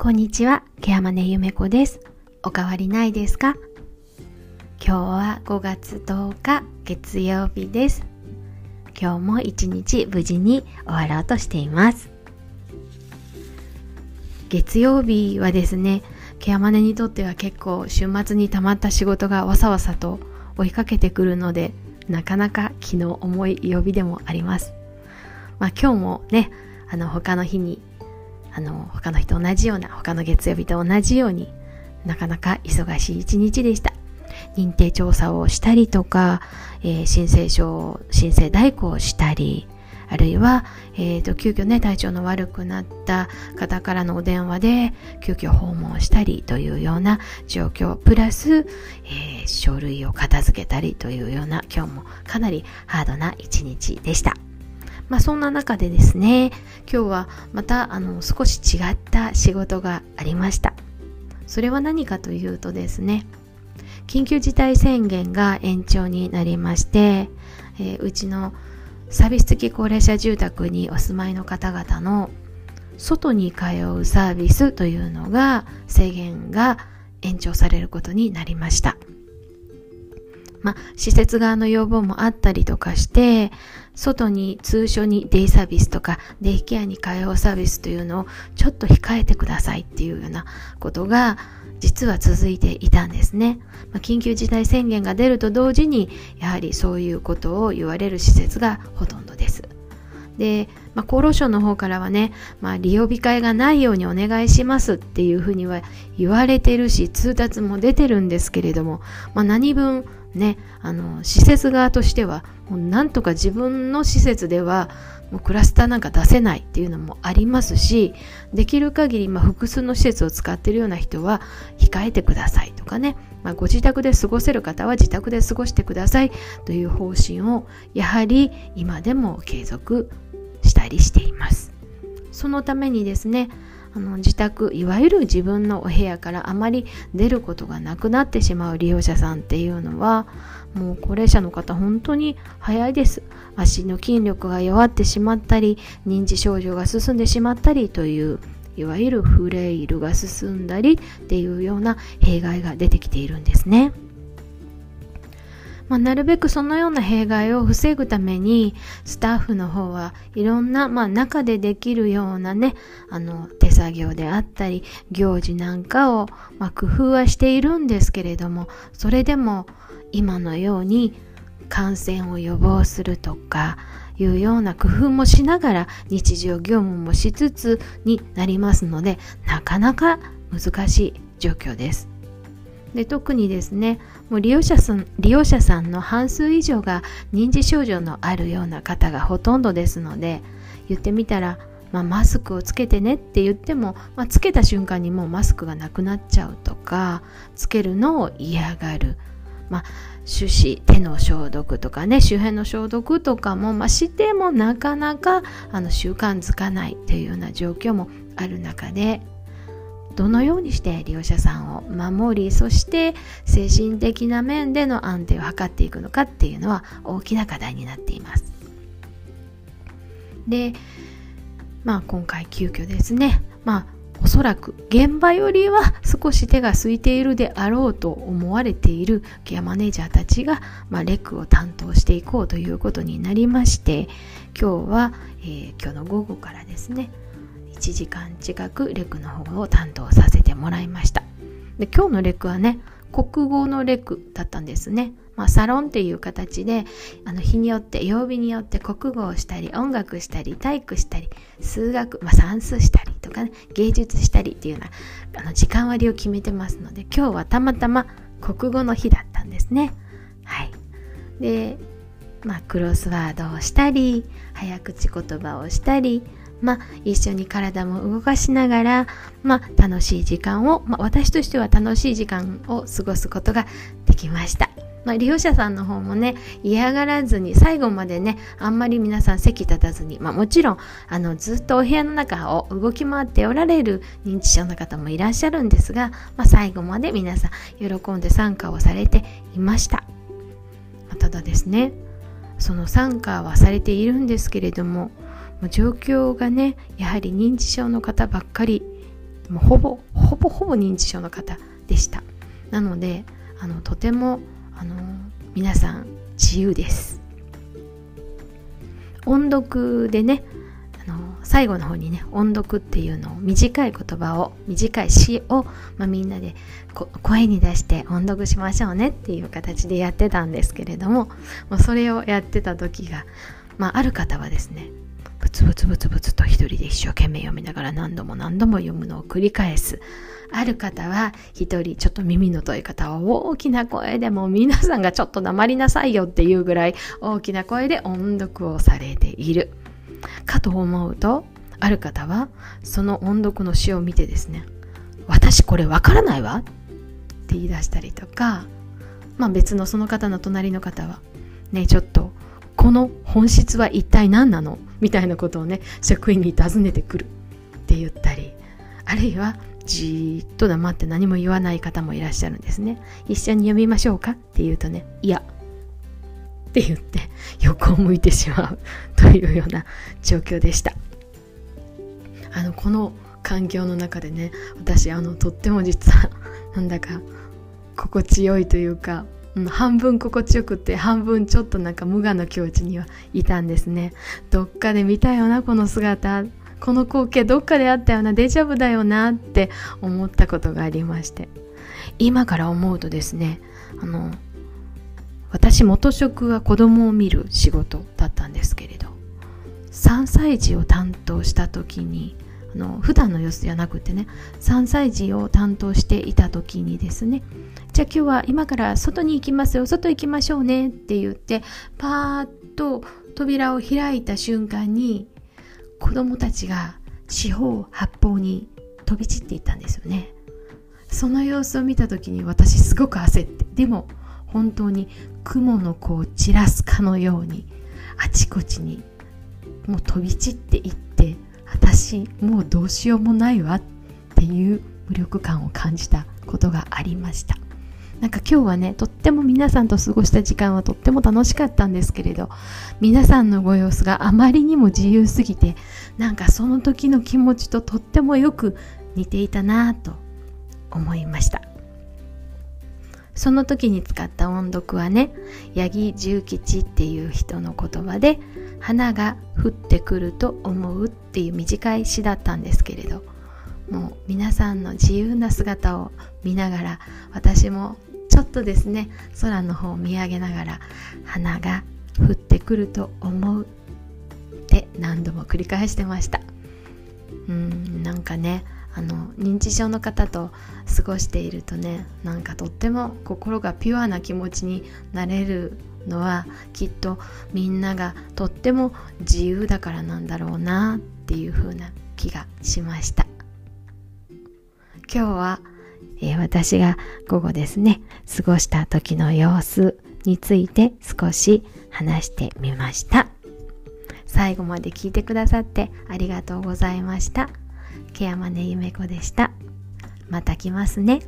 こんにちは、ケアマネゆめこです。おかわりないですか？今日は5月10日月曜日です。今日も一日無事に終わろうとしています。月曜日はですね、ケアマネにとっては結構週末に溜まった仕事がわさわさと追いかけてくるので、なかなか気の重い曜日でもあります。まあ今日もね、あの他の日にあの他の日と同じような他の月曜日と同じようになかなか忙しい一日でした。認定調査をしたりとか、えー、申請書申請代行をしたりあるいは、えーと、急遽ね体調の悪くなった方からのお電話で急遽訪問したりというような状況プラス、えー、書類を片付けたりというような今日もかなりハードな一日でした。まあそんな中でですね、今日はまたあの少し違った仕事がありました。それは何かというとですね、緊急事態宣言が延長になりまして、えー、うちのサービス付き高齢者住宅にお住まいの方々の外に通うサービスというのが制限が延長されることになりました。まあ、施設側の要望もあったりとかして、外に通所にデイサービスとかデイケアに介護サービスというのをちょっと控えてくださいっていうようなことが実は続いていたんですね。まあ、緊急事態宣言が出ると同時にやはりそういうことを言われる施設がほとんどです。で、まあ、厚労省の方からはね、まあ、利用控えがないようにお願いしますっていうふうには言われてるし通達も出てるんですけれども、まあ、何分ね、あの施設側としてはもうなんとか自分の施設ではもうクラスターなんか出せないっていうのもありますしできる限りまあ複数の施設を使っているような人は控えてくださいとかね、まあ、ご自宅で過ごせる方は自宅で過ごしてくださいという方針をやはり今でも継続したりしていますそのためにですねあの自宅いわゆる自分のお部屋からあまり出ることがなくなってしまう利用者さんっていうのはもう高齢者の方本当に早いです足の筋力が弱ってしまったり認知症状が進んでしまったりといういわゆるフレイルが進んだりっていうような弊害が出てきているんですね。まあ、なるべくそのような弊害を防ぐためにスタッフの方はいろんな、まあ、中でできるようなねあの手作業であったり行事なんかを、まあ、工夫はしているんですけれどもそれでも今のように感染を予防するとかいうような工夫もしながら日常業務もしつつになりますのでなかなか難しい状況です。で特にですねもう利用者さん利用者さんの半数以上が認知症状のあるような方がほとんどですので言ってみたら、まあ、マスクをつけてねって言っても、まあ、つけた瞬間にもうマスクがなくなっちゃうとかつけるのを嫌がる。まあ、手指手の消毒とかね周辺の消毒とかも、まあ、してもなかなかあの習慣づかないというような状況もある中でどのようにして利用者さんを守りそして精神的な面での安定を図っていくのかっていうのは大きな課題になっています。でまあ今回急遽ですね。まあおそらく現場よりは少し手が空いているであろうと思われているケアマネージャーたちが、まあ、レックを担当していこうということになりまして今日は、えー、今日の午後からですね1時間近くレクの方を担当させてもらいました。で今日のレクはね国語のレクだったんですね、まあ、サロンっていう形であの日によって曜日によって国語をしたり音楽したり体育したり数学、まあ、算数したりとかね芸術したりっていうようなあの時間割を決めてますので今日はたまたま国語の日だったんですね。はい。でまあクロスワードをしたり早口言葉をしたりまあ、一緒に体も動かしながら、まあ、楽しい時間を、まあ、私としては楽しい時間を過ごすことができました。まあ、利用者さんの方もね嫌がらずに最後までねあんまり皆さん席立たずに、まあ、もちろんあのずっとお部屋の中を動き回っておられる認知症の方もいらっしゃるんですが、まあ、最後まで皆さん喜んで参加をされていました、ま、ただですねその参加はされているんですけれども状況がねやはり認知症の方ばっかりもうほぼほぼほぼ認知症の方でした。なのであのとてもあの皆さん自由です。音読でねあの最後の方にね音読っていうのを短い言葉を短い詩を、まあ、みんなで声に出して音読しましょうねっていう形でやってたんですけれども、まあ、それをやってた時が、まあ、ある方はですねブツブツブツブツと一人で一生懸命読みながら何度も何度も読むのを繰り返す。ある方は一人ちょっと耳の遠い方は大きな声でも皆さんがちょっと黙りなさいよっていうぐらい大きな声で音読をされている。かと思うと、ある方はその音読の詩を見てですね、私これわからないわって言い出したりとか、まあ別のその方の隣の方は、ね、ちょっとこの本質は一体何なの？みたいなことをね職員に尋ねてくるって言ったりあるいはじーっと黙って何も言わない方もいらっしゃるんですね。一緒に読みましょうかって言うとねいや。って言って横を向いてしまう というような状況でした。あのこの環境の中でね私あのとっても実はなんだか心地よいというか半分心地よくて半分ちょっとなんか無我の境地にはいたんですね。どっかで見たよなこの姿。この光景どっかであったよな。デジャブだよなって思ったことがありまして。今から思うとですねあの私元職は子供を見る仕事だったんですけれど。3歳児を担当した時にあの普段の様子じゃなくてね3歳児を担当していた時にですねじゃあ今日は今から外に行きますよ外行きましょうねって言ってパーッと扉を開いた瞬間に子供たちが四方八方に飛び散っていったんですよね。その様子を見た時に私すごく焦ってでも本当に雲の子を散らすかのようにあちこちにもう飛び散っていって私もうどうしようもないわっていう無力感を感じたことがありました。なんか今日はねとっても皆さんと過ごした時間はとっても楽しかったんですけれど皆さんのご様子があまりにも自由すぎてなんかその時の気持ちととってもよく似ていたなぁと思いました。その時に使った音読はね八木重吉っていう人の言葉で「花が降ってくると思う」っていう短い詩だったんですけれどもう皆さんの自由な姿を見ながら私もちょっとですね空の方を見上げながら花が降ってくると思うって何度も繰り返してました。うんなんかねあの認知症の方と過ごしているとねなんかとっても心がピュアな気持ちになれるのはきっとみんながとっても自由だからなんだろうなっていう風な気がしました今日は、えー、私が午後ですね過ごした時の様子について少し話してみました最後まで聞いてくださってありがとうございました。ケアマネゆめこでした。また来ますね。